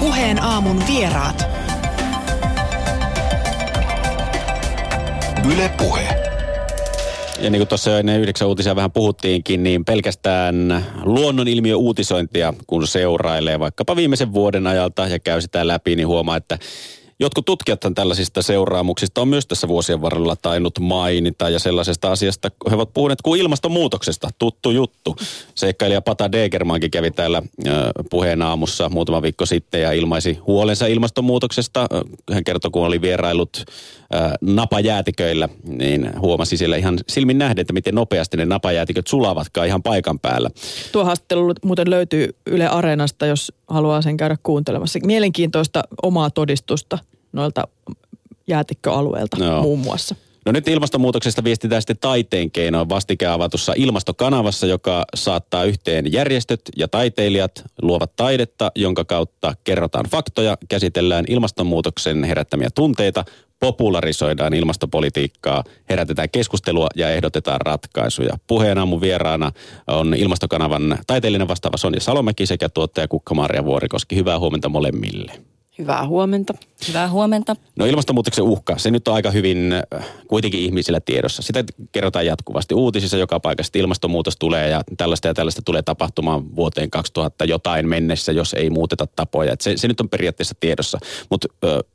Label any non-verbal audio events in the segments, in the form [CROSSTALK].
Puheen aamun vieraat. Yle Puhe. Ja niin kuin tuossa ennen yhdeksän uutisia vähän puhuttiinkin, niin pelkästään luonnonilmiö uutisointia, kun seurailee vaikkapa viimeisen vuoden ajalta ja käy sitä läpi, niin huomaa, että Jotkut tutkijat tällaisista seuraamuksista on myös tässä vuosien varrella tainnut mainita ja sellaisesta asiasta he ovat puhuneet kuin ilmastonmuutoksesta, tuttu juttu. Seikkailija Pata Degermankin kävi täällä puheen aamussa muutama viikko sitten ja ilmaisi huolensa ilmastonmuutoksesta. Hän kertoi, kun oli vierailut napajäätiköillä, niin huomasi siellä ihan silmin nähden, että miten nopeasti ne napajäätiköt sulavatkaan ihan paikan päällä. Tuo haastattelu muuten löytyy Yle Areenasta, jos haluaa sen käydä kuuntelemassa. Mielenkiintoista omaa todistusta noilta jäätikköalueilta no. muun muassa. No nyt ilmastonmuutoksesta viestitään sitten taiteen keinoin vastikään avatussa ilmastokanavassa, joka saattaa yhteen järjestöt ja taiteilijat luovat taidetta, jonka kautta kerrotaan faktoja, käsitellään ilmastonmuutoksen herättämiä tunteita, popularisoidaan ilmastopolitiikkaa, herätetään keskustelua ja ehdotetaan ratkaisuja. Puheen aamun vieraana on ilmastokanavan taiteellinen vastaava Sonja Salomäki sekä tuottaja Kukka-Maria Vuorikoski. Hyvää huomenta molemmille. Hyvää huomenta. Hyvää huomenta. No ilmastonmuutoksen uhka, se nyt on aika hyvin äh, kuitenkin ihmisillä tiedossa. Sitä kerrotaan jatkuvasti uutisissa joka paikassa, ilmastonmuutos tulee ja tällaista ja tällaista tulee tapahtumaan vuoteen 2000 jotain mennessä, jos ei muuteta tapoja. se, se nyt on periaatteessa tiedossa. Mutta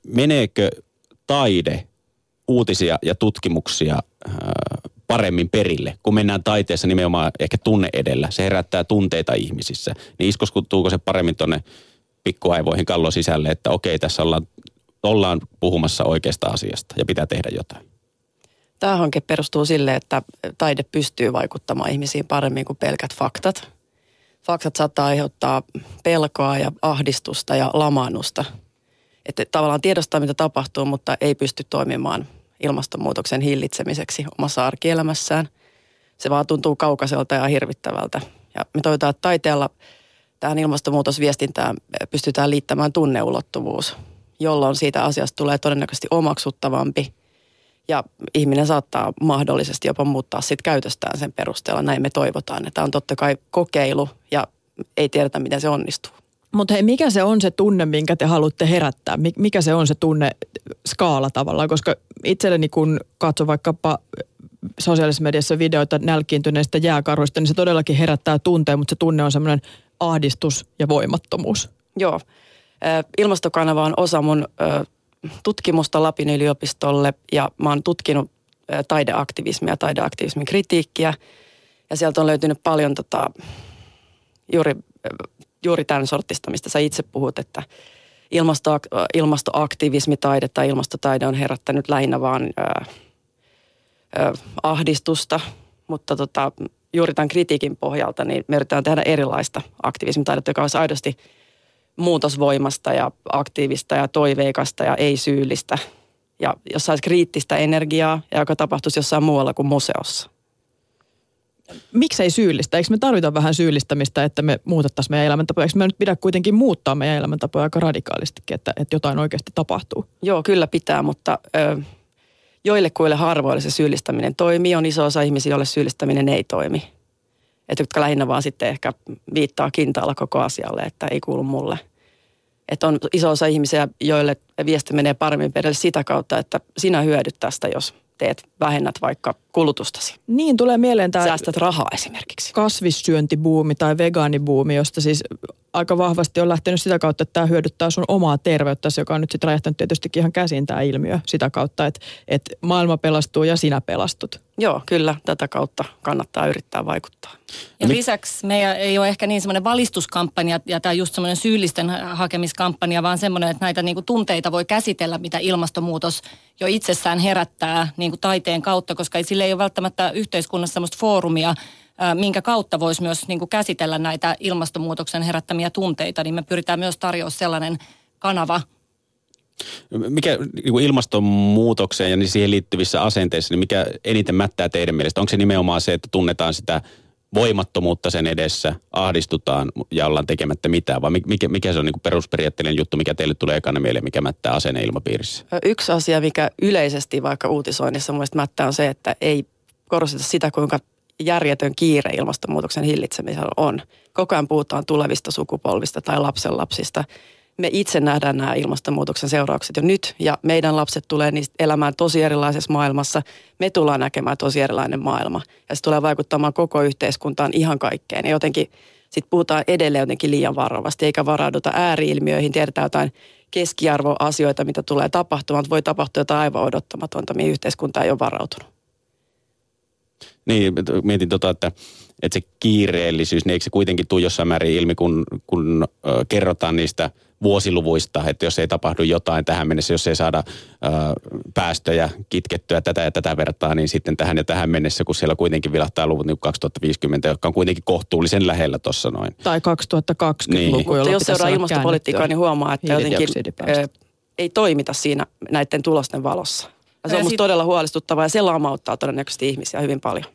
meneekö taide, uutisia ja tutkimuksia äh, paremmin perille, kun mennään taiteessa nimenomaan ehkä tunne edellä. Se herättää tunteita ihmisissä. Niin iskoskutuuko se paremmin tuonne pikkuaivoihin kallon sisälle, että okei, tässä ollaan, ollaan puhumassa oikeasta asiasta ja pitää tehdä jotain. Tämä hanke perustuu sille, että taide pystyy vaikuttamaan ihmisiin paremmin kuin pelkät faktat. Faktat saattaa aiheuttaa pelkoa ja ahdistusta ja lamaannusta. Että tavallaan tiedostaa, mitä tapahtuu, mutta ei pysty toimimaan ilmastonmuutoksen hillitsemiseksi omassa arkielämässään. Se vaan tuntuu kaukaiselta ja hirvittävältä. Ja me toivotaan, että taiteella – tähän ilmastonmuutosviestintään pystytään liittämään tunneulottuvuus, jolloin siitä asiasta tulee todennäköisesti omaksuttavampi ja ihminen saattaa mahdollisesti jopa muuttaa sit käytöstään sen perusteella. Näin me toivotaan. Tämä on totta kai kokeilu ja ei tiedetä, miten se onnistuu. Mutta hei, mikä se on se tunne, minkä te haluatte herättää? Mikä se on se tunne skaala tavallaan? Koska itselleni kun katson vaikkapa sosiaalisessa mediassa videoita nälkiintyneistä jääkaruista, niin se todellakin herättää tunteen, mutta se tunne on semmoinen ahdistus ja voimattomuus. Joo. Ilmastokanava on osa mun tutkimusta Lapin yliopistolle ja mä oon tutkinut taideaktivismia, taideaktivismin kritiikkiä. Ja sieltä on löytynyt paljon tota, juuri, juuri tämän sortista, mistä sä itse puhut, että ilmasto, ilmastoaktivismi, taide tai ilmastotaide on herättänyt lähinnä vaan ää, ää, ahdistusta, mutta tota, juuri tämän kritiikin pohjalta, niin me yritetään tehdä erilaista aktivismitaidetta, joka olisi aidosti muutosvoimasta ja aktiivista ja toiveikasta ja ei syyllistä. Ja jos saisi kriittistä energiaa ja joka tapahtuisi jossain muualla kuin museossa. Miksei syyllistä? Eikö me tarvita vähän syyllistämistä, että me muutettaisiin meidän elämäntapoja? Eikö me nyt pidä kuitenkin muuttaa meidän elämäntapoja aika radikaalistikin, että, että jotain oikeasti tapahtuu? Joo, kyllä pitää, mutta ö, joille harvoille se syyllistäminen toimii. On iso osa ihmisiä, joille syyllistäminen ei toimi. Että jotka lähinnä vaan sitten ehkä viittaa kintaalla koko asialle, että ei kuulu mulle. Että on iso osa ihmisiä, joille viesti menee paremmin perille sitä kautta, että sinä hyödyt tästä, jos teet, vähennät vaikka kulutustasi. Niin, tulee mieleen tämä... Säästät rahaa esimerkiksi. Kasvissyöntibuumi tai vegaanibuumi, josta siis aika vahvasti on lähtenyt sitä kautta, että tämä hyödyttää sun omaa terveyttä, joka on nyt sitten räjähtänyt tietystikin ihan käsiin tämä ilmiö sitä kautta, että, että maailma pelastuu ja sinä pelastut. Joo, kyllä. Tätä kautta kannattaa yrittää vaikuttaa. Ja lisäksi meidän ei ole ehkä niin semmoinen valistuskampanja ja tämä just semmoinen syyllisten hakemiskampanja, vaan semmoinen, että näitä niinku tunteita voi käsitellä, mitä ilmastonmuutos jo itsessään herättää niinku taiteen kautta, koska sille ei ole välttämättä yhteiskunnassa semmoista foorumia, minkä kautta voisi myös niin kuin käsitellä näitä ilmastonmuutoksen herättämiä tunteita, niin me pyritään myös tarjoamaan sellainen kanava. Mikä niin ilmastonmuutokseen ja niin siihen liittyvissä asenteissa, niin mikä eniten mättää teidän mielestä? Onko se nimenomaan se, että tunnetaan sitä voimattomuutta sen edessä, ahdistutaan ja ollaan tekemättä mitään, vai mikä, mikä se on niin perusperiaatteellinen juttu, mikä teille tulee ekana mieleen, mikä mättää asenne ilmapiirissä? Yksi asia, mikä yleisesti vaikka uutisoinnissa mun mättää on se, että ei korosteta sitä, kuinka järjetön kiire ilmastonmuutoksen hillitsemisellä on. Koko ajan puhutaan tulevista sukupolvista tai lapsenlapsista. Me itse nähdään nämä ilmastonmuutoksen seuraukset jo nyt ja meidän lapset tulee niistä elämään tosi erilaisessa maailmassa. Me tullaan näkemään tosi erilainen maailma ja se tulee vaikuttamaan koko yhteiskuntaan ihan kaikkeen. Ja jotenkin sitten puhutaan edelleen jotenkin liian varovasti eikä varauduta ääriilmiöihin, tiedetään jotain keskiarvoasioita, mitä tulee tapahtumaan, mutta voi tapahtua jotain aivan odottamatonta, mihin yhteiskunta ei ole varautunut. Niin, mietin tota, että että se kiireellisyys, niin eikö se kuitenkin tule jossain määrin ilmi, kun, kun ö, kerrotaan niistä vuosiluvuista, että jos ei tapahdu jotain tähän mennessä, jos ei saada ö, päästöjä kitkettyä tätä ja tätä vertaa, niin sitten tähän ja tähän mennessä, kun siellä kuitenkin vilahtaa luvut niin 2050, jotka on kuitenkin kohtuullisen lähellä tuossa noin. Tai 2020-luku, niin. Mutta jos seuraa ilmastopolitiikkaa, niin huomaa, että jotenkin ö, ei toimita siinä näiden tulosten valossa. Ja se on musta todella huolestuttavaa ja se lamauttaa todennäköisesti ihmisiä hyvin paljon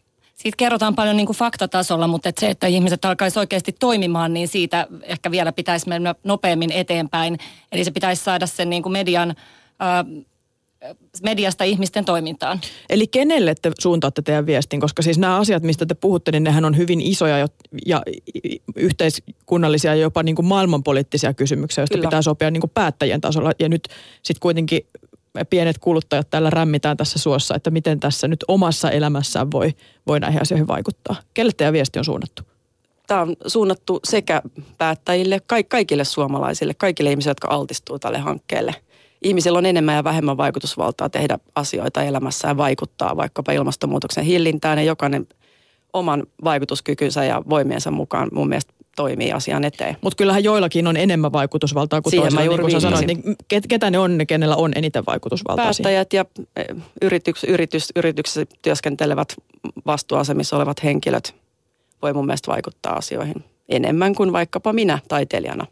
siitä kerrotaan paljon niin kuin faktatasolla, mutta että se, että ihmiset alkaisi oikeasti toimimaan, niin siitä ehkä vielä pitäisi mennä nopeammin eteenpäin. Eli se pitäisi saada sen niin kuin median, ää, mediasta ihmisten toimintaan. Eli kenelle te suuntaatte teidän viestin? Koska siis nämä asiat, mistä te puhutte, niin nehän on hyvin isoja ja, ja yhteiskunnallisia ja jopa niin kuin maailmanpoliittisia kysymyksiä, joista Kyllä. pitää sopia niin kuin päättäjien tasolla. Ja nyt sitten kuitenkin pienet kuluttajat täällä rämmitään tässä suossa, että miten tässä nyt omassa elämässään voi, voi näihin asioihin vaikuttaa. Kelle teidän viesti on suunnattu? Tämä on suunnattu sekä päättäjille, kaikille suomalaisille, kaikille ihmisille, jotka altistuu tälle hankkeelle. Ihmisillä on enemmän ja vähemmän vaikutusvaltaa tehdä asioita elämässä ja vaikuttaa vaikkapa ilmastonmuutoksen hillintään ja jokainen oman vaikutuskykynsä ja voimiensa mukaan mun mielestä toimii asian eteen. Mutta kyllähän joillakin on enemmän vaikutusvaltaa kuin Siihen toisilla, niin kuin sanoit, niin ketä ne on ne, kenellä on eniten vaikutusvaltaa? Päättäjät ja e, yrityks, yritys, yrityksessä työskentelevät vastuuasemissa olevat henkilöt voi mun mielestä vaikuttaa asioihin enemmän kuin vaikkapa minä taiteilijana.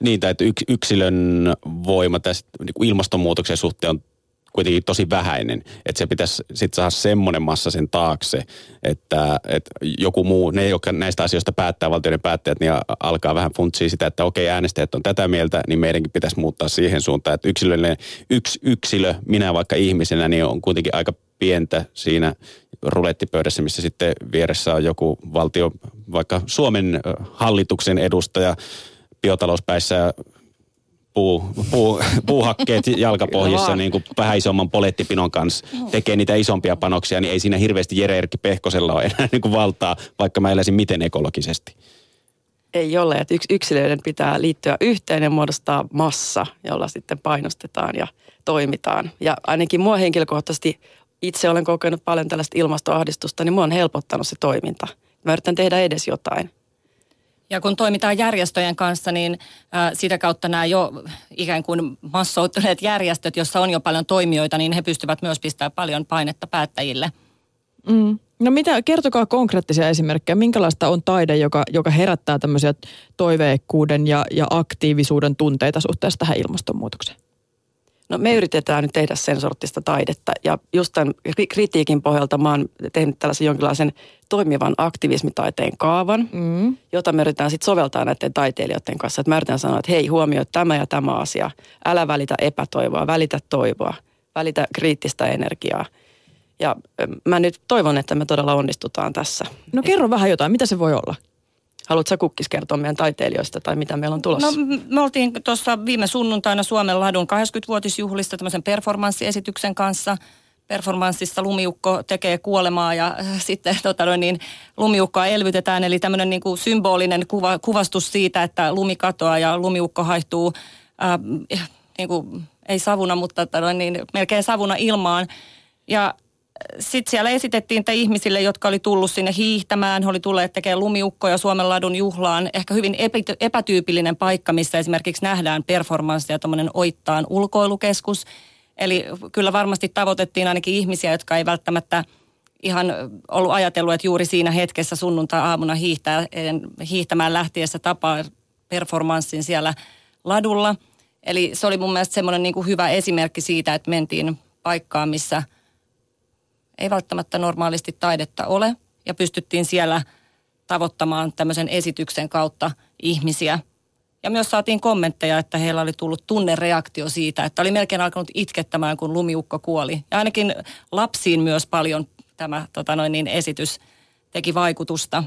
Niin, että yksilön voima tässä niin kuin ilmastonmuutoksen suhteen on kuitenkin tosi vähäinen. Että se pitäisi sitten saada semmoinen massa sen taakse, että, että joku muu, ne jotka näistä asioista päättää, valtioiden päättäjät, niin alkaa vähän funtsia sitä, että okei äänestäjät on tätä mieltä, niin meidänkin pitäisi muuttaa siihen suuntaan, että yksilöllinen, yksi yksilö, minä vaikka ihmisenä, niin on kuitenkin aika pientä siinä rulettipöydässä, missä sitten vieressä on joku valtio, vaikka Suomen hallituksen edustaja biotalouspäissä puu, puu, puuhakkeet [LAUGHS] jalkapohjissa niin kuin vähän isomman polettipinon kanssa tekee niitä isompia panoksia, niin ei siinä hirveästi Jere Erkki Pehkosella ole enää [LAUGHS] niin kuin valtaa, vaikka mä eläisin miten ekologisesti. Ei ole, että yks, yksilöiden pitää liittyä yhteen ja muodostaa massa, jolla sitten painostetaan ja toimitaan. Ja ainakin mua henkilökohtaisesti itse olen kokenut paljon tällaista ilmastoahdistusta, niin mua on helpottanut se toiminta. Mä yritän tehdä edes jotain. Ja kun toimitaan järjestöjen kanssa, niin ä, sitä kautta nämä jo ikään kuin massoutuneet järjestöt, joissa on jo paljon toimijoita, niin he pystyvät myös pistämään paljon painetta päättäjille. Mm. No mitä, kertokaa konkreettisia esimerkkejä. Minkälaista on taide, joka, joka herättää tämmöisiä toiveikkuuden ja, ja aktiivisuuden tunteita suhteessa tähän ilmastonmuutokseen? No me yritetään nyt tehdä sen sortista taidetta ja just tämän kritiikin pohjalta mä oon tehnyt tällaisen jonkinlaisen toimivan aktivismitaiteen kaavan, mm. jota me yritetään sitten soveltaa näiden taiteilijoiden kanssa. Että mä yritän sanoa, että hei huomioi tämä ja tämä asia. Älä välitä epätoivoa, välitä toivoa, välitä kriittistä energiaa. Ja mä nyt toivon, että me todella onnistutaan tässä. No kerro vähän jotain, mitä se voi olla? Haluatko kukkis kertoa meidän taiteilijoista tai mitä meillä on tulossa? No me oltiin tuossa viime sunnuntaina Suomen ladun 80-vuotisjuhlista tämmöisen performanssiesityksen kanssa. Performanssissa lumiukko tekee kuolemaa ja äh, sitten [LAUGHS] tota noin, niin, lumiukkoa elvytetään. Eli tämmöinen niin kuin symbolinen kuva, kuvastus siitä, että lumi katoaa ja lumiukko haihtuu äh, niin kuin, ei savuna, mutta tota noin, niin, melkein savuna ilmaan. Ja sitten siellä esitettiin että ihmisille, jotka oli tullut sinne hiihtämään, he oli tulleet tekemään lumiukkoja Suomen ladun juhlaan. Ehkä hyvin epätyypillinen paikka, missä esimerkiksi nähdään performanssia, tuommoinen Oittaan ulkoilukeskus. Eli kyllä varmasti tavoitettiin ainakin ihmisiä, jotka ei välttämättä ihan ollut ajatellut, että juuri siinä hetkessä sunnuntai-aamuna hiihtää, hiihtämään lähtiessä tapaa performanssin siellä ladulla. Eli se oli mun mielestä semmoinen niin hyvä esimerkki siitä, että mentiin paikkaan, missä – ei välttämättä normaalisti taidetta ole ja pystyttiin siellä tavoittamaan tämmöisen esityksen kautta ihmisiä. Ja myös saatiin kommentteja, että heillä oli tullut tunnereaktio siitä, että oli melkein alkanut itkettämään, kun lumiukko kuoli. Ja ainakin lapsiin myös paljon tämä tota noin, niin esitys teki vaikutusta.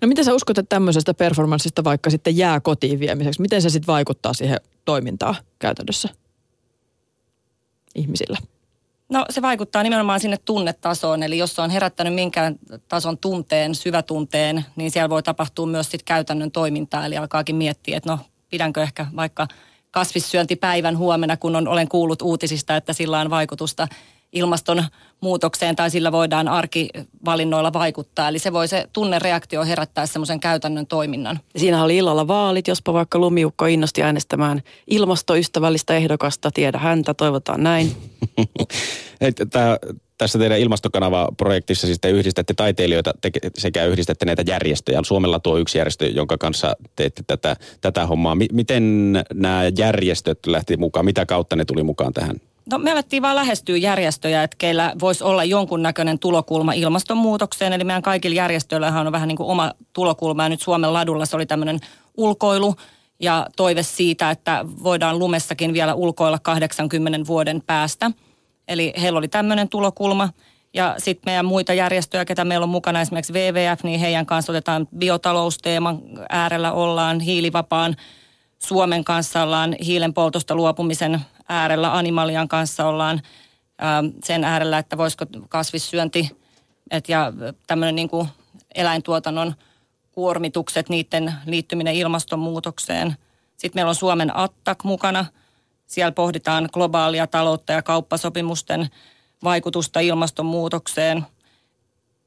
No miten sä uskot, että tämmöisestä performanssista vaikka sitten jää kotiin viemiseksi? Miten se sitten vaikuttaa siihen toimintaa käytännössä ihmisillä? No se vaikuttaa nimenomaan sinne tunnetasoon, eli jos se on herättänyt minkään tason tunteen, syvätunteen, niin siellä voi tapahtua myös sitten käytännön toimintaa, eli alkaakin miettiä, että no pidänkö ehkä vaikka kasvissyöntipäivän huomenna, kun on, olen kuullut uutisista, että sillä on vaikutusta ilmastonmuutokseen tai sillä voidaan arkivalinnoilla vaikuttaa. Eli se voi se tunnereaktio herättää semmoisen käytännön toiminnan. Siinä oli illalla vaalit, jospa vaikka lumiukko innosti äänestämään ilmastoystävällistä ehdokasta, tiedä häntä, toivotaan näin. [LAUGHS] Tämä tässä teidän ilmastokanava-projektissa siis te yhdistätte taiteilijoita te, sekä yhdistätte näitä järjestöjä. Suomella tuo yksi järjestö, jonka kanssa teette tätä, tätä hommaa. M- miten nämä järjestöt lähti mukaan? Mitä kautta ne tuli mukaan tähän? No me alettiin vaan lähestyä järjestöjä, että keillä voisi olla jonkunnäköinen tulokulma ilmastonmuutokseen. Eli meidän kaikilla järjestöillä on vähän niin kuin oma tulokulma. Ja nyt Suomen ladulla se oli tämmöinen ulkoilu ja toive siitä, että voidaan lumessakin vielä ulkoilla 80 vuoden päästä – Eli heillä oli tämmöinen tulokulma. Ja sitten meidän muita järjestöjä, ketä meillä on mukana, esimerkiksi WWF, niin heidän kanssa otetaan biotalousteeman äärellä ollaan, hiilivapaan Suomen kanssa ollaan, hiilen poltosta luopumisen äärellä, Animalian kanssa ollaan ää, sen äärellä, että voisiko kasvissyönti et ja tämmöinen niin eläintuotannon kuormitukset, niiden liittyminen ilmastonmuutokseen. Sitten meillä on Suomen Attak mukana – siellä pohditaan globaalia taloutta ja kauppasopimusten vaikutusta ilmastonmuutokseen.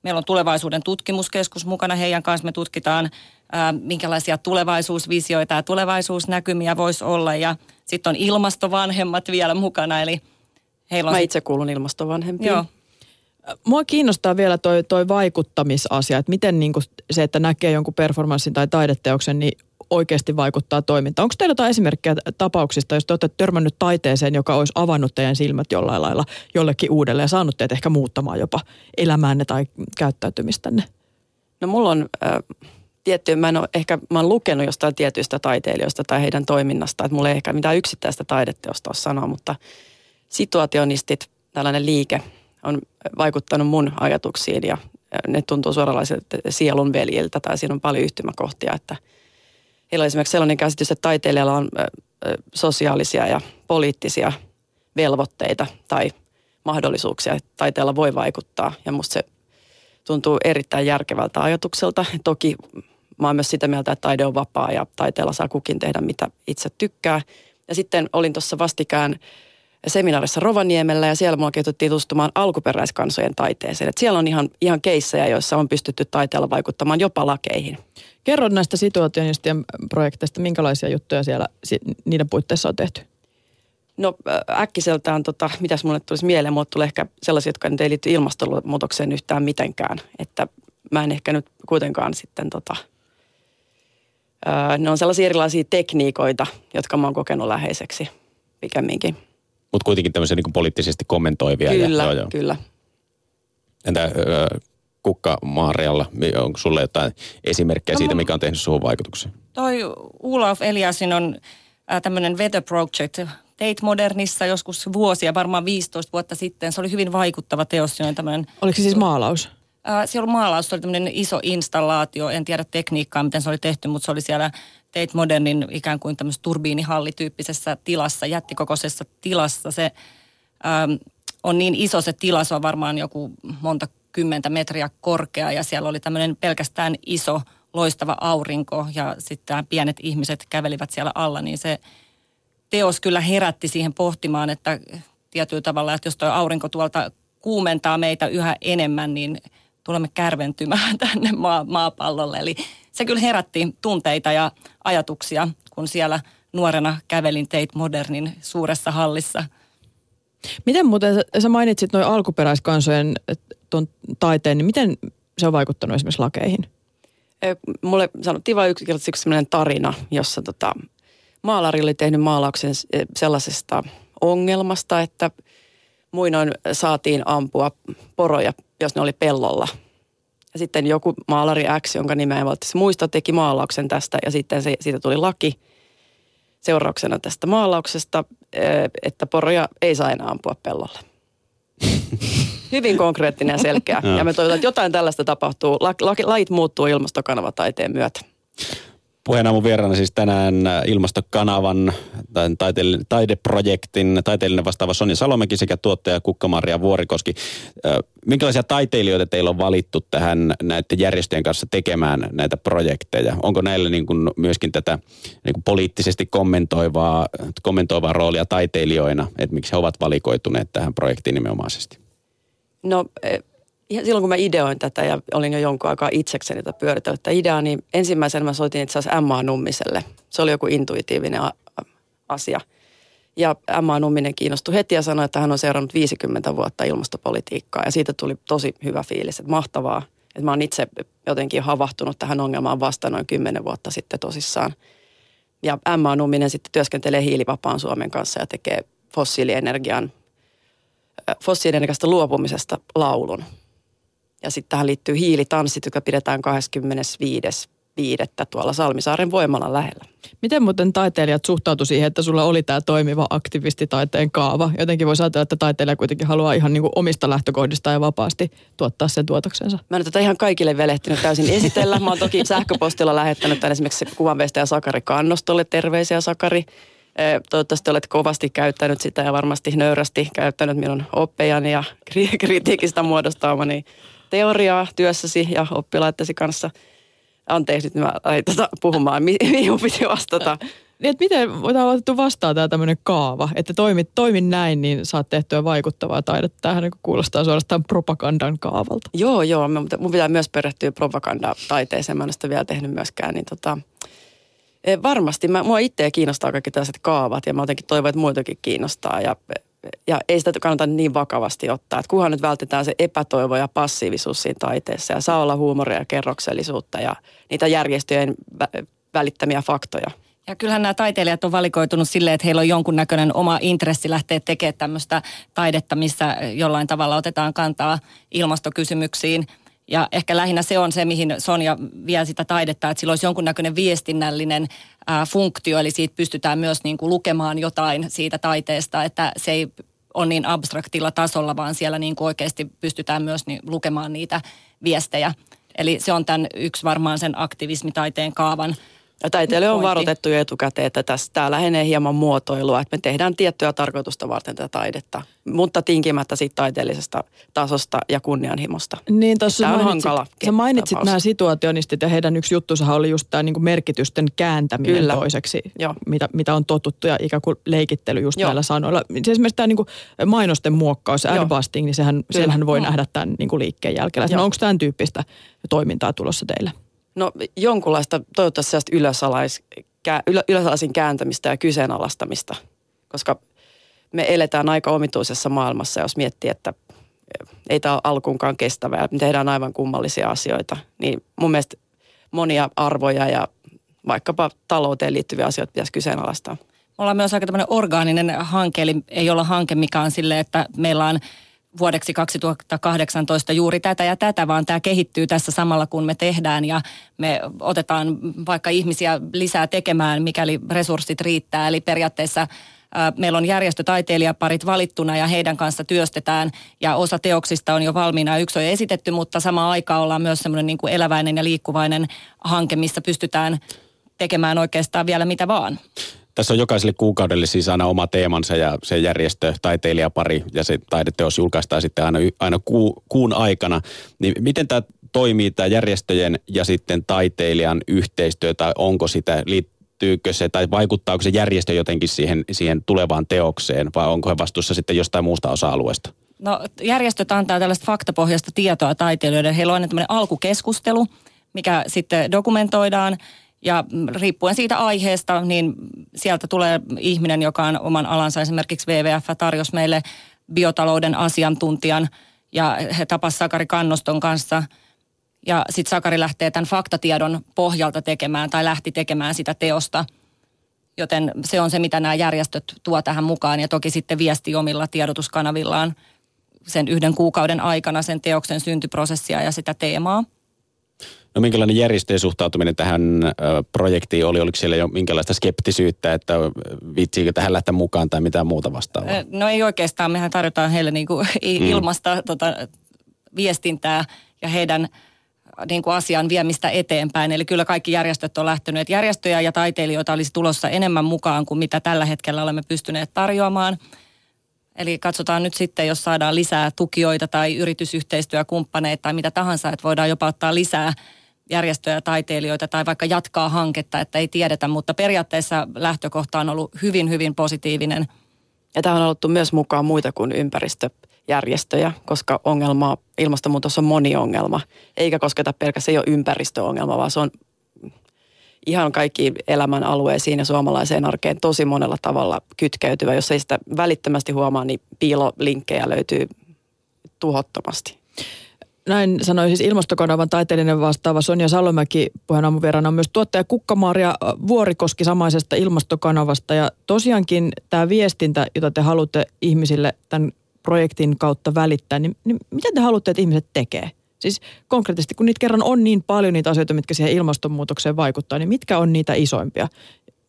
Meillä on tulevaisuuden tutkimuskeskus mukana. Heidän kanssa me tutkitaan, ää, minkälaisia tulevaisuusvisioita ja tulevaisuusnäkymiä voisi olla. Ja sitten on ilmastovanhemmat vielä mukana. Eli heillä on... Mä itse kuulun ilmastovanhempiin. Joo. Mua kiinnostaa vielä toi, toi vaikuttamisasia, että miten niin se, että näkee jonkun performanssin tai taideteoksen, niin oikeasti vaikuttaa toimintaan. Onko teillä jotain esimerkkejä tapauksista, jos te olette törmännyt taiteeseen, joka olisi avannut teidän silmät jollain lailla jollekin uudelle ja saanut teitä ehkä muuttamaan jopa elämäänne tai käyttäytymistänne? No mulla on äh, tietty, mä en ole ehkä, mä oon lukenut jostain tietyistä taiteilijoista tai heidän toiminnasta, että mulla ei ehkä mitään yksittäistä taideteosta ole sanoa, mutta situationistit, tällainen liike, on vaikuttanut mun ajatuksiin ja ne tuntuu suoralaiset sielun veljiltä tai siinä on paljon yhtymäkohtia, että – heillä on esimerkiksi sellainen käsitys, että taiteilijalla on sosiaalisia ja poliittisia velvoitteita tai mahdollisuuksia, että taiteella voi vaikuttaa. Ja musta se tuntuu erittäin järkevältä ajatukselta. Toki mä oon myös sitä mieltä, että taide on vapaa ja taiteella saa kukin tehdä mitä itse tykkää. Ja sitten olin tuossa vastikään seminaarissa Rovaniemellä ja siellä mua kehitettiin tutustumaan alkuperäiskansojen taiteeseen. Et siellä on ihan, ihan keissejä, joissa on pystytty taiteella vaikuttamaan jopa lakeihin. Kerro näistä situationistien projekteista, minkälaisia juttuja siellä niiden puitteissa on tehty? No äkkiseltään, tota, mitäs mulle tulisi mieleen, mulle tulee ehkä sellaisia, jotka nyt ei liity ilmastonmuutokseen yhtään mitenkään. Että mä en ehkä nyt kuitenkaan sitten tota, ne on sellaisia erilaisia tekniikoita, jotka mä oon kokenut läheiseksi pikemminkin. Mutta kuitenkin tämmöisiä niin poliittisesti kommentoivia. Kyllä, ja, joo, joo. kyllä. Entä Kukka Maarialla, onko sulle jotain esimerkkejä no, siitä, mikä on tehnyt suhun vaikutuksen? Toi Ulaf Eliasin on äh, tämmöinen Weather Project Tate Modernissa joskus vuosia, varmaan 15 vuotta sitten. Se oli hyvin vaikuttava teos. Se tämmöinen, Oliko se siis maalaus? Äh, se oli maalaus, se oli tämmöinen iso installaatio. En tiedä tekniikkaa, miten se oli tehty, mutta se oli siellä Tate Modernin ikään kuin tämmöisessä turbiinihallityyppisessä tilassa, jättikokoisessa tilassa. Se ähm, on niin iso se tila, se on varmaan joku monta kymmentä metriä korkea ja siellä oli tämmöinen pelkästään iso loistava aurinko ja sitten pienet ihmiset kävelivät siellä alla, niin se teos kyllä herätti siihen pohtimaan, että tietyllä tavalla, että jos tuo aurinko tuolta kuumentaa meitä yhä enemmän, niin tulemme kärventymään [LAUGHS] tänne maa, maapallolle. Eli se kyllä herätti tunteita ja ajatuksia, kun siellä nuorena kävelin teit modernin suuressa hallissa. Miten muuten, sä mainitsit noin alkuperäiskansojen tuon taiteen, niin miten se on vaikuttanut esimerkiksi lakeihin? Mulle sanottiin vain yksinkertaisesti sellainen tarina, jossa tota, maalari oli tehnyt maalauksen sellaisesta ongelmasta, että muinoin saatiin ampua poroja, jos ne oli pellolla. Ja sitten joku maalari X, jonka nimeä ei muista, teki maalauksen tästä ja sitten se, siitä tuli laki seurauksena tästä maalauksesta, että poroja ei saa enää ampua pellolla. [LAUGHS] Hyvin konkreettinen ja selkeä. ja me toivotaan, että jotain tällaista tapahtuu. La, la, lait muuttuu ilmastokanavataiteen myötä. Puheena mun vieraana siis tänään ilmastokanavan taiteil- taideprojektin taiteellinen vastaava Sonja Salomäki sekä tuottaja Kukka-Maria Vuorikoski. Minkälaisia taiteilijoita teillä on valittu tähän näiden järjestöjen kanssa tekemään näitä projekteja? Onko näillä niin kuin myöskin tätä niin kuin poliittisesti kommentoivaa, kommentoivaa roolia taiteilijoina, että miksi he ovat valikoituneet tähän projektiin nimenomaisesti? No e, silloin kun mä ideoin tätä ja olin jo jonkun aikaa itsekseni tätä pyöritellyt tätä ideaa, niin ensimmäisenä mä soitin itse asiassa Emma Nummiselle. Se oli joku intuitiivinen asia. Ja Emma Numminen kiinnostui heti ja sanoi, että hän on seurannut 50 vuotta ilmastopolitiikkaa. Ja siitä tuli tosi hyvä fiilis, että mahtavaa. Että mä oon itse jotenkin havahtunut tähän ongelmaan vasta noin 10 vuotta sitten tosissaan. Ja Emma Numminen sitten työskentelee hiilivapaan Suomen kanssa ja tekee fossiilienergian, fossiilienergiasta luopumisesta laulun. Ja sitten tähän liittyy hiilitanssit, joka pidetään 25 viidettä tuolla Salmisaaren voimalan lähellä. Miten muuten taiteilijat suhtautu siihen, että sulla oli tämä toimiva aktivistitaiteen kaava? Jotenkin voisi ajatella, että taiteilija kuitenkin haluaa ihan niin kuin omista lähtökohdista ja vapaasti tuottaa sen tuotoksensa. Mä en tätä ihan kaikille velehtinyt täysin [LAUGHS] esitellä. Mä oon toki sähköpostilla lähettänyt tämän esimerkiksi kuvanveistäjä Sakari Kannostolle. Terveisiä Sakari. Toivottavasti olet kovasti käyttänyt sitä ja varmasti nöyrästi käyttänyt minun oppejani ja kritiikistä muodostamani teoriaa työssäsi ja oppilaittesi kanssa. Anteeksi, nyt mä tota, puhumaan, mihin piti vastata. Niin, että miten on otettu vastaan tämä tämmöinen kaava, että toimit, toimin näin, niin saat tehtyä vaikuttavaa taidetta. Tämähän niin kuulostaa suorastaan propagandan kaavalta. Joo, joo. Mun pitää myös perehtyä propagandataiteeseen. Mä en sitä vielä tehnyt myöskään. Niin tota, e, varmasti. Mä, mua itseä kiinnostaa kaikki tällaiset kaavat ja mä jotenkin toivon, että muitakin kiinnostaa. Ja ja ei sitä kannata niin vakavasti ottaa. Että kunhan nyt vältetään se epätoivo ja passiivisuus siinä taiteessa ja saa olla huumoria ja kerroksellisuutta ja niitä järjestöjen välittämiä faktoja. Ja kyllähän nämä taiteilijat on valikoitunut silleen, että heillä on jonkunnäköinen oma intressi lähteä tekemään tämmöistä taidetta, missä jollain tavalla otetaan kantaa ilmastokysymyksiin. Ja ehkä lähinnä se on se, mihin Sonja vie sitä taidetta, että sillä olisi jonkunnäköinen viestinnällinen ää, funktio, eli siitä pystytään myös niin kuin lukemaan jotain siitä taiteesta, että se ei ole niin abstraktilla tasolla, vaan siellä niin kuin oikeasti pystytään myös niin, lukemaan niitä viestejä. Eli se on tämän yksi varmaan sen aktivismitaiteen kaavan taiteilijoille on varoitettu jo etukäteen, että tässä, tämä lähenee hieman muotoilua, että me tehdään tiettyä tarkoitusta varten tätä taidetta, mutta tinkimättä siitä taiteellisesta tasosta ja kunnianhimosta. Niin tuossa mainitsit, hankala sä mainitsit nämä situationistit ja heidän yksi juttusahan oli just tämä niinku merkitysten kääntäminen Kyllä. toiseksi, mitä, mitä on totuttu ja ikään kuin leikittely just Joo. näillä sanoilla. Esimerkiksi tämä niinku mainosten muokkaus, adbusting, niin sehän, senhän voi nähdä tämän niinku liikkeen jälkeen. No, onko tämän tyyppistä toimintaa tulossa teille? No jonkunlaista toivottavasti sellaista ylösalais, ylö, ylösalaisin kääntämistä ja kyseenalaistamista, koska me eletään aika omituisessa maailmassa, jos miettii, että ei tämä ole alkuunkaan kestävää ja me tehdään aivan kummallisia asioita. Niin mun mielestä monia arvoja ja vaikkapa talouteen liittyviä asioita pitäisi kyseenalaistaa. Me ollaan myös aika tämmöinen orgaaninen hanke, eli ei olla hanke, mikä on silleen, että meillä on vuodeksi 2018 juuri tätä ja tätä, vaan tämä kehittyy tässä samalla kun me tehdään ja me otetaan vaikka ihmisiä lisää tekemään, mikäli resurssit riittää. Eli periaatteessa meillä on järjestötaiteilijaparit valittuna ja heidän kanssa työstetään ja osa teoksista on jo valmiina. Yksi on esitetty, mutta samaan aikaan ollaan myös semmoinen niin eläväinen ja liikkuvainen hanke, missä pystytään tekemään oikeastaan vielä mitä vaan tässä on jokaiselle kuukaudelle siis aina oma teemansa ja se järjestö, taiteilijapari ja se taideteos julkaistaan sitten aina, aina ku, kuun aikana. Niin miten tämä toimii, tämä järjestöjen ja sitten taiteilijan yhteistyö, tai onko sitä, liittyykö se, tai vaikuttaako se järjestö jotenkin siihen, siihen tulevaan teokseen, vai onko he vastuussa sitten jostain muusta osa-alueesta? No järjestöt antaa tällaista faktapohjasta tietoa taiteilijoille. Heillä on aina tämmöinen alkukeskustelu, mikä sitten dokumentoidaan ja riippuen siitä aiheesta, niin sieltä tulee ihminen, joka on oman alansa. Esimerkiksi WWF tarjosi meille biotalouden asiantuntijan ja he tapasivat Sakari Kannoston kanssa. Ja sitten Sakari lähtee tämän faktatiedon pohjalta tekemään tai lähti tekemään sitä teosta. Joten se on se, mitä nämä järjestöt tuo tähän mukaan ja toki sitten viesti omilla tiedotuskanavillaan sen yhden kuukauden aikana sen teoksen syntyprosessia ja sitä teemaa. No minkälainen järjestöjen suhtautuminen tähän ö, projektiin oli? Oliko siellä jo minkälaista skeptisyyttä, että viitsiikö tähän lähteä mukaan tai mitään muuta vastaavaa? No ei oikeastaan. Mehän tarjotaan heille niin kuin mm. ilmasta tota, viestintää ja heidän niin kuin asian viemistä eteenpäin. Eli kyllä kaikki järjestöt on lähteneet. Järjestöjä ja taiteilijoita olisi tulossa enemmän mukaan kuin mitä tällä hetkellä olemme pystyneet tarjoamaan. Eli katsotaan nyt sitten, jos saadaan lisää tukijoita tai yritysyhteistyökumppaneita tai mitä tahansa, että voidaan jopa ottaa lisää järjestöjä, taiteilijoita tai vaikka jatkaa hanketta, että ei tiedetä, mutta periaatteessa lähtökohta on ollut hyvin, hyvin positiivinen. Ja tähän on ollut myös mukaan muita kuin ympäristöjärjestöjä, koska ongelma, ilmastonmuutos on moni ongelma, eikä kosketa pelkästään, se ei ole ympäristöongelma, vaan se on ihan kaikki elämän alueisiin ja suomalaiseen arkeen tosi monella tavalla kytkeytyvä. Jos ei sitä välittömästi huomaa, niin piilolinkkejä löytyy tuhottomasti. Näin sanoi siis ilmastokanavan taiteellinen vastaava Sonja Salomäki puheen aamuvieraana on myös tuottaja Kukkamaaria Vuorikoski samaisesta ilmastokanavasta. Ja tosiaankin tämä viestintä, jota te haluatte ihmisille tämän projektin kautta välittää, niin, niin mitä te haluatte, että ihmiset tekee? Siis konkreettisesti, kun niitä kerran on niin paljon niitä asioita, mitkä siihen ilmastonmuutokseen vaikuttaa, niin mitkä on niitä isoimpia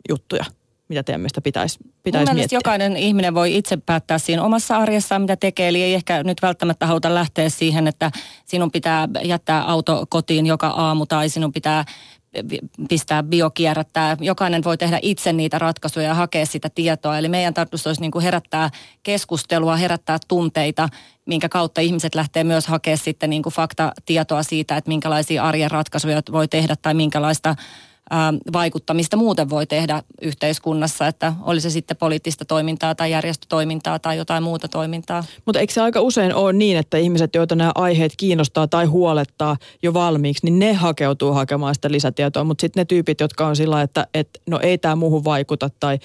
juttuja? Mitä teidän mielestä pitäisi, pitäisi Mun miettiä? jokainen ihminen voi itse päättää siinä omassa arjessaan, mitä tekee. Eli ei ehkä nyt välttämättä haluta lähteä siihen, että sinun pitää jättää auto kotiin joka aamu tai sinun pitää pistää biokierrättää. Jokainen voi tehdä itse niitä ratkaisuja ja hakea sitä tietoa. Eli meidän tarkoitus olisi niin kuin herättää keskustelua, herättää tunteita, minkä kautta ihmiset lähtee myös hakemaan sitten niin kuin faktatietoa siitä, että minkälaisia arjen ratkaisuja voi tehdä tai minkälaista vaikuttamista muuten voi tehdä yhteiskunnassa, että oli se sitten poliittista toimintaa tai järjestötoimintaa tai jotain muuta toimintaa. Mutta eikö se aika usein ole niin, että ihmiset, joita nämä aiheet kiinnostaa tai huolettaa jo valmiiksi, niin ne hakeutuu hakemaan sitä lisätietoa, mutta sitten ne tyypit, jotka on sillä, että et, no ei tämä muuhun vaikuta tai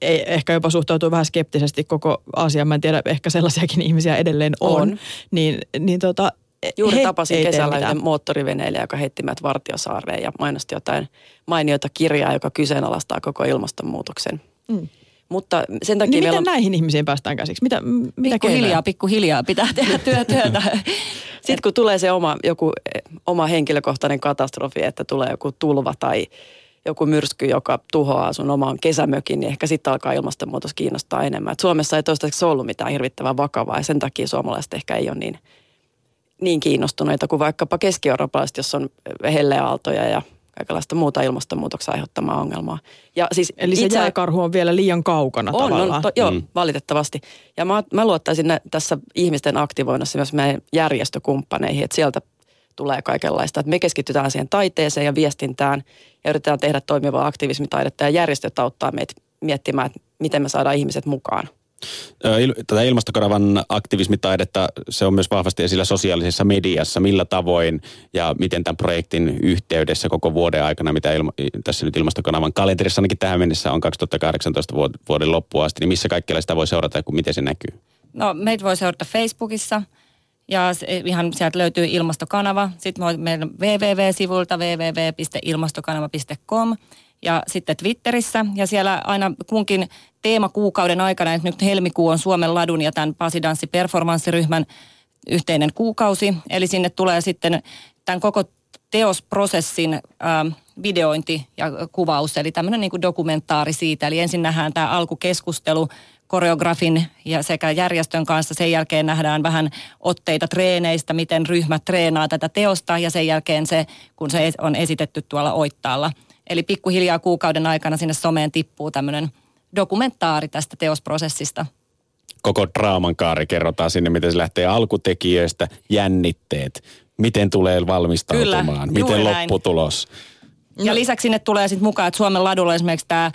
eh, ehkä jopa suhtautuu vähän skeptisesti koko asiaan, mä en tiedä, ehkä sellaisiakin ihmisiä edelleen on, on. niin, niin tota, Juuri tapasin kesällä yhden moottoriveneilijä, joka heitti meidät Vartiosaareen ja mainosti jotain mainiota kirjaa, joka kyseenalaistaa koko ilmastonmuutoksen. Mm. Mutta sen takia niin miten on... näihin ihmisiin päästään käsiksi? Mitä, mitä pikkuhiljaa, pikkuhiljaa pitää tehdä työ, [LAUGHS] työtä. Sitten kun tulee se oma, joku oma henkilökohtainen katastrofi, että tulee joku tulva tai joku myrsky, joka tuhoaa sun oman kesämökin, niin ehkä sitten alkaa ilmastonmuutos kiinnostaa enemmän. Et Suomessa ei toistaiseksi ollut mitään hirvittävän vakavaa ja sen takia suomalaiset ehkä ei ole niin niin kiinnostuneita kuin vaikkapa keski-eurooppalaiset, jos on helleaaltoja ja kaikenlaista muuta ilmastonmuutoksen aiheuttamaa ongelmaa. Ja siis Eli se itse... jääkarhu on vielä liian kaukana on, tavallaan. On, to, joo, mm. valitettavasti. Ja mä, mä luottaisin tässä ihmisten aktivoinnassa myös meidän järjestökumppaneihin, että sieltä tulee kaikenlaista. Että me keskitytään siihen taiteeseen ja viestintään ja yritetään tehdä toimivaa aktivismitaidetta ja järjestöt auttaa meitä miettimään, että miten me saadaan ihmiset mukaan. Tätä ilmastokanavan aktivismitaidetta, se on myös vahvasti esillä sosiaalisessa mediassa. Millä tavoin ja miten tämän projektin yhteydessä koko vuoden aikana, mitä ilma, tässä nyt ilmastokanavan kalenterissa ainakin tähän mennessä on 2018 vuoden loppuun asti, niin missä kaikkialla sitä voi seurata ja miten se näkyy? No meitä voi seurata Facebookissa ja ihan sieltä löytyy ilmastokanava. Sitten meidän www-sivulta www.ilmastokanava.com ja sitten Twitterissä. Ja siellä aina kunkin teemakuukauden aikana, että nyt helmikuu on Suomen ladun ja tämän Pasidanssi performanssiryhmän yhteinen kuukausi. Eli sinne tulee sitten tämän koko teosprosessin ähm, videointi ja kuvaus, eli tämmöinen niin dokumentaari siitä. Eli ensin nähdään tämä alkukeskustelu koreografin ja sekä järjestön kanssa. Sen jälkeen nähdään vähän otteita treeneistä, miten ryhmä treenaa tätä teosta ja sen jälkeen se, kun se on esitetty tuolla oittaalla – Eli pikkuhiljaa kuukauden aikana sinne someen tippuu tämmöinen dokumentaari tästä teosprosessista. Koko draaman kaari kerrotaan sinne, miten se lähtee alkutekijöistä, jännitteet, miten tulee valmistautumaan, Kyllä, miten lopputulos. Näin. Ja no. lisäksi sinne tulee sitten mukaan, että Suomen ladulla esimerkiksi tämä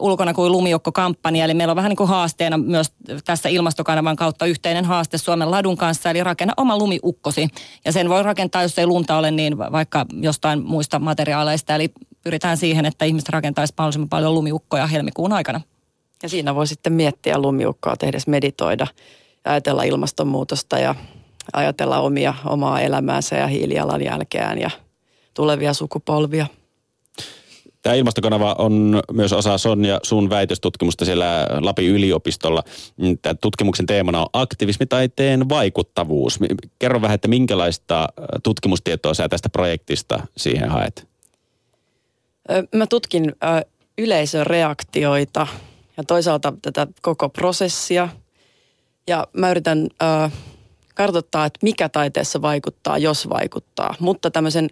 ulkona kuin lumiukko-kampanja, eli meillä on vähän niin kuin haasteena myös tässä ilmastokanavan kautta yhteinen haaste Suomen ladun kanssa, eli rakenna oma lumiukkosi. Ja sen voi rakentaa, jos ei lunta ole, niin vaikka jostain muista materiaaleista, eli pyritään siihen, että ihmiset rakentaisi mahdollisimman paljon lumiukkoja helmikuun aikana. Ja siinä voi sitten miettiä lumiukkoa tehdessä meditoida ja ajatella ilmastonmuutosta ja ajatella omia, omaa elämäänsä ja hiilijalanjälkeään ja tulevia sukupolvia. Tämä ilmastokanava on myös osa Sonja sun väitöstutkimusta siellä Lapin yliopistolla. Tämän tutkimuksen teemana on aktivismitaiteen vaikuttavuus. Kerro vähän, että minkälaista tutkimustietoa sä tästä projektista siihen haet? Mä tutkin yleisön reaktioita ja toisaalta tätä koko prosessia. Ja mä yritän kartoittaa, että mikä taiteessa vaikuttaa, jos vaikuttaa. Mutta tämmöisen,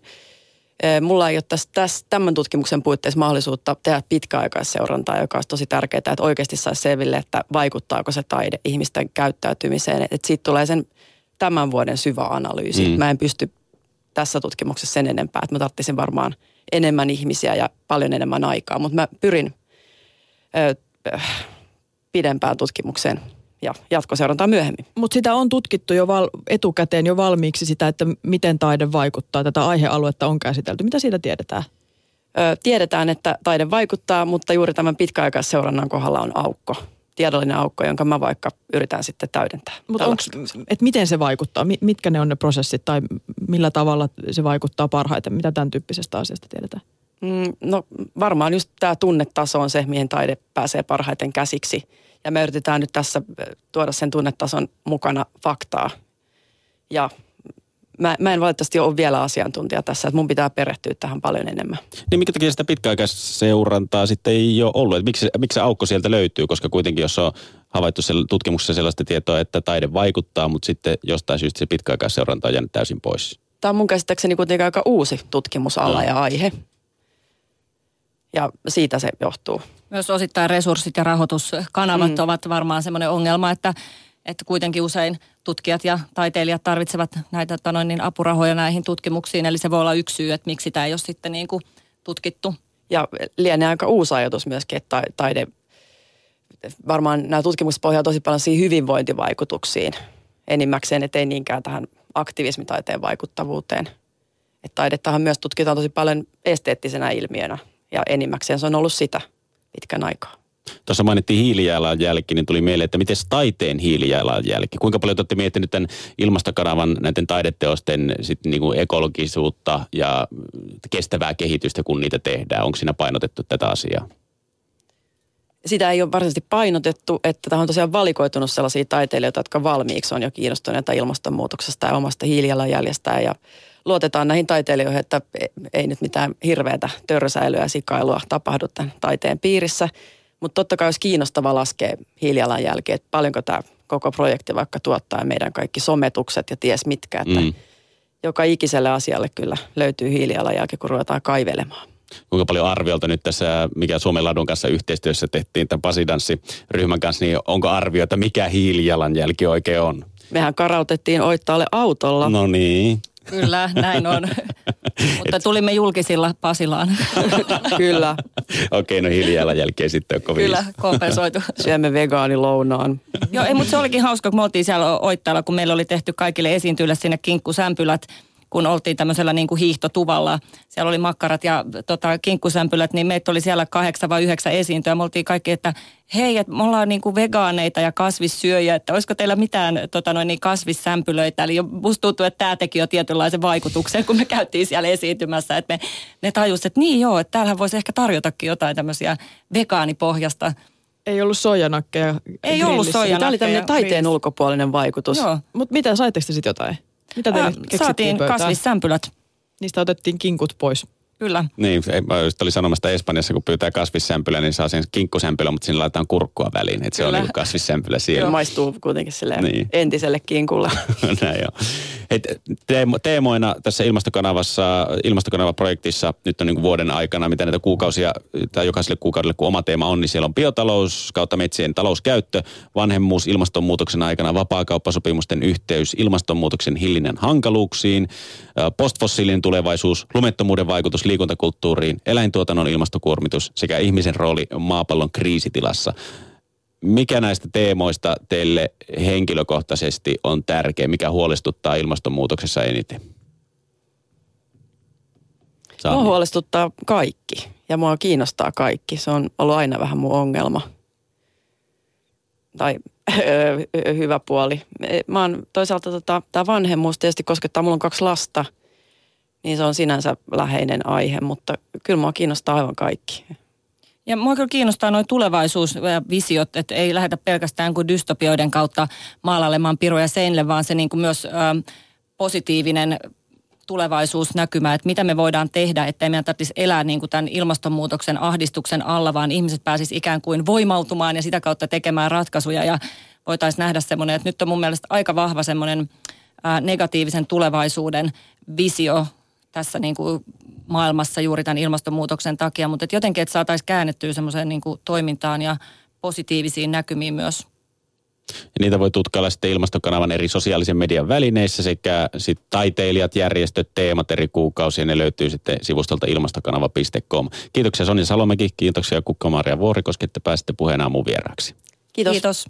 mulla ei ole tässä, tässä, tämän tutkimuksen puitteissa mahdollisuutta tehdä pitkäaikaisseurantaa, joka olisi tosi tärkeää, että oikeasti saisi selville, että vaikuttaako se taide ihmisten käyttäytymiseen. Että siitä tulee sen tämän vuoden syvä analyysi. Mm. Mä en pysty tässä tutkimuksessa sen enempää, että mä tarvitsisin varmaan enemmän ihmisiä ja paljon enemmän aikaa, mutta mä pyrin ö, pidempään tutkimukseen ja jatkoseurantaa myöhemmin. Mutta sitä on tutkittu jo val- etukäteen jo valmiiksi sitä, että miten taide vaikuttaa. Tätä aihealuetta on käsitelty. Mitä siitä tiedetään? Ö, tiedetään, että taide vaikuttaa, mutta juuri tämän pitkäaikaisseurannan kohdalla on aukko. Tiedollinen aukko, jonka mä vaikka yritän sitten täydentää. Mutta et miten se vaikuttaa? Mitkä ne on ne prosessit tai millä tavalla se vaikuttaa parhaiten? Mitä tämän tyyppisestä asiasta tiedetään? Mm, no varmaan just tämä tunnetaso on se, mihin taide pääsee parhaiten käsiksi – ja me yritetään nyt tässä tuoda sen tunnetason mukana faktaa. Ja mä, mä en valitettavasti ole vielä asiantuntija tässä, että mun pitää perehtyä tähän paljon enemmän. Niin mikä takia sitä pitkäaikaisseurantaa sitten ei ole ollut? Miksi, miksi se aukko sieltä löytyy? Koska kuitenkin jos on havaittu tutkimuksessa sellaista tietoa, että taide vaikuttaa, mutta sitten jostain syystä se pitkäaikaisseuranta on jäänyt täysin pois. Tämä on mun käsittääkseni kuitenkin aika uusi tutkimusala no. ja aihe. Ja siitä se johtuu. Myös osittain resurssit ja rahoituskanavat mm. ovat varmaan semmoinen ongelma, että, että kuitenkin usein tutkijat ja taiteilijat tarvitsevat näitä tanoin, niin apurahoja näihin tutkimuksiin. Eli se voi olla yksi syy, että miksi tämä ei ole sitten niin kuin tutkittu. Ja lienee aika uusi ajatus myöskin, että taide, varmaan nämä tutkimukset pohjaa tosi paljon siihen hyvinvointivaikutuksiin enimmäkseen, ettei niinkään tähän aktivismitaiteen vaikuttavuuteen. Että taidettahan myös tutkitaan tosi paljon esteettisenä ilmiönä ja enimmäkseen se on ollut sitä – pitkän aikaa. Tuossa mainittiin hiilijalanjälki, niin tuli mieleen, että miten taiteen hiilijalanjälki? Kuinka paljon te olette miettinyt tämän ilmastokanavan näiden taideteosten sit niin kuin ekologisuutta ja kestävää kehitystä, kun niitä tehdään? Onko siinä painotettu tätä asiaa? Sitä ei ole varsinaisesti painotettu, että tähän on tosiaan valikoitunut sellaisia taiteilijoita, jotka valmiiksi on jo kiinnostuneita ilmastonmuutoksesta ja omasta hiilijalanjäljestä ja luotetaan näihin taiteilijoihin, että ei nyt mitään hirveätä törsäilyä ja sikailua tapahdu tämän taiteen piirissä. Mutta totta kai olisi kiinnostava laskea hiilijalanjälkeä, että paljonko tämä koko projekti vaikka tuottaa meidän kaikki sometukset ja ties mitkä. Että mm. joka ikiselle asialle kyllä löytyy hiilijalanjälki, kun ruvetaan kaivelemaan kuinka paljon arviolta nyt tässä, mikä Suomen ladun kanssa yhteistyössä tehtiin tämän Pasidanssi-ryhmän kanssa, niin onko arviota, mikä hiilijalanjälki oikein on? Mehän karautettiin Oittaalle autolla. No niin. Kyllä, näin on. [LAUGHS] Mutta tulimme julkisilla Pasilaan. [LAUGHS] Kyllä. Okei, no hiilijalanjälkeen sitten on kovin. Kyllä, [LAUGHS] kompensoitu. Syömme vegaanilounaan. Joo, ei, mutta se olikin hauska, kun me oltiin siellä Oittaalla, kun meillä oli tehty kaikille esiintyjille sinne kinkkusämpylät kun oltiin tämmöisellä niin kuin hiihtotuvalla. Siellä oli makkarat ja tota, kinkkusämpylät, niin meitä oli siellä kahdeksan vai yhdeksän esiintyä. Me oltiin kaikki, että hei, että me ollaan niin kuin vegaaneita ja kasvissyöjiä, että olisiko teillä mitään tota noin, niin kasvissämpylöitä. Eli musta tuntuu, että tämä teki jo tietynlaisen vaikutuksen, kun me käytiin siellä esiintymässä. Että me, ne tajusivat, että niin joo, että täällähän voisi ehkä tarjotakin jotain tämmöisiä vegaanipohjasta ei ollut soijanakkeja Ei ollut soijanakkeja. Tämä oli tämmöinen taiteen ulkopuolinen vaikutus. Mutta mitä, saitteko sitten jotain? Mitä teille äh, Saatiin kasvissämpylät. Niistä otettiin kinkut pois. Kyllä. Niin, mä just oli sanomasta Espanjassa, kun pyytää kasvissämpylä, niin saa sen kinkkusämpylä, mutta siinä laitetaan kurkkua väliin. Että se on niin kasvissämpylä siellä. Joo, maistuu kuitenkin sille niin. entiselle kinkulle. [LAUGHS] Näin joo. Hei, teemo, teemoina tässä ilmastokanavassa, ilmastokanava-projektissa nyt on niin vuoden aikana, mitä näitä kuukausia, tai jokaiselle kuukaudelle kun oma teema on, niin siellä on biotalous kautta metsien talouskäyttö, vanhemmuus ilmastonmuutoksen aikana, vapaakauppasopimusten yhteys, ilmastonmuutoksen hillinnän hankaluuksiin, postfossiilinen tulevaisuus, lumettomuuden vaikutus liikuntakulttuuriin, eläintuotannon ilmastokuormitus sekä ihmisen rooli maapallon kriisitilassa. Mikä näistä teemoista teille henkilökohtaisesti on tärkeä? Mikä huolestuttaa ilmastonmuutoksessa eniten? Mua huolestuttaa kaikki ja mua kiinnostaa kaikki. Se on ollut aina vähän mun ongelma. Tai [LAUGHS] hyvä puoli. Mä oon toisaalta tota, tämä vanhemmuus tietysti koskettaa, mulla on kaksi lasta, niin se on sinänsä läheinen aihe, mutta kyllä mua kiinnostaa aivan kaikki. Ja mua kyllä kiinnostaa noin tulevaisuusvisiot, että ei lähdetä pelkästään kuin dystopioiden kautta maalailemaan piroja seinille, vaan se niin kuin myös ö, positiivinen tulevaisuusnäkymä, että mitä me voidaan tehdä, ettei meidän tarvitsisi elää niin kuin tämän ilmastonmuutoksen ahdistuksen alla, vaan ihmiset pääsisivät ikään kuin voimautumaan ja sitä kautta tekemään ratkaisuja. Ja voitaisiin nähdä semmoinen, että nyt on mun mielestä aika vahva semmoinen negatiivisen tulevaisuuden visio tässä niin kuin maailmassa juuri tämän ilmastonmuutoksen takia, mutta että jotenkin, että saataisiin käännettyä semmoiseen niin kuin toimintaan ja positiivisiin näkymiin myös. Ja niitä voi tutkailla sitten ilmastokanavan eri sosiaalisen median välineissä sekä sit taiteilijat, järjestöt, teemat eri kuukausia. Ne löytyy sitten sivustolta ilmastokanava.com. Kiitoksia Sonja Salomäki, kiitoksia Kukka-Maria Vuorikoski, että pääsitte puheen aamun vieraaksi. Kiitos. Kiitos.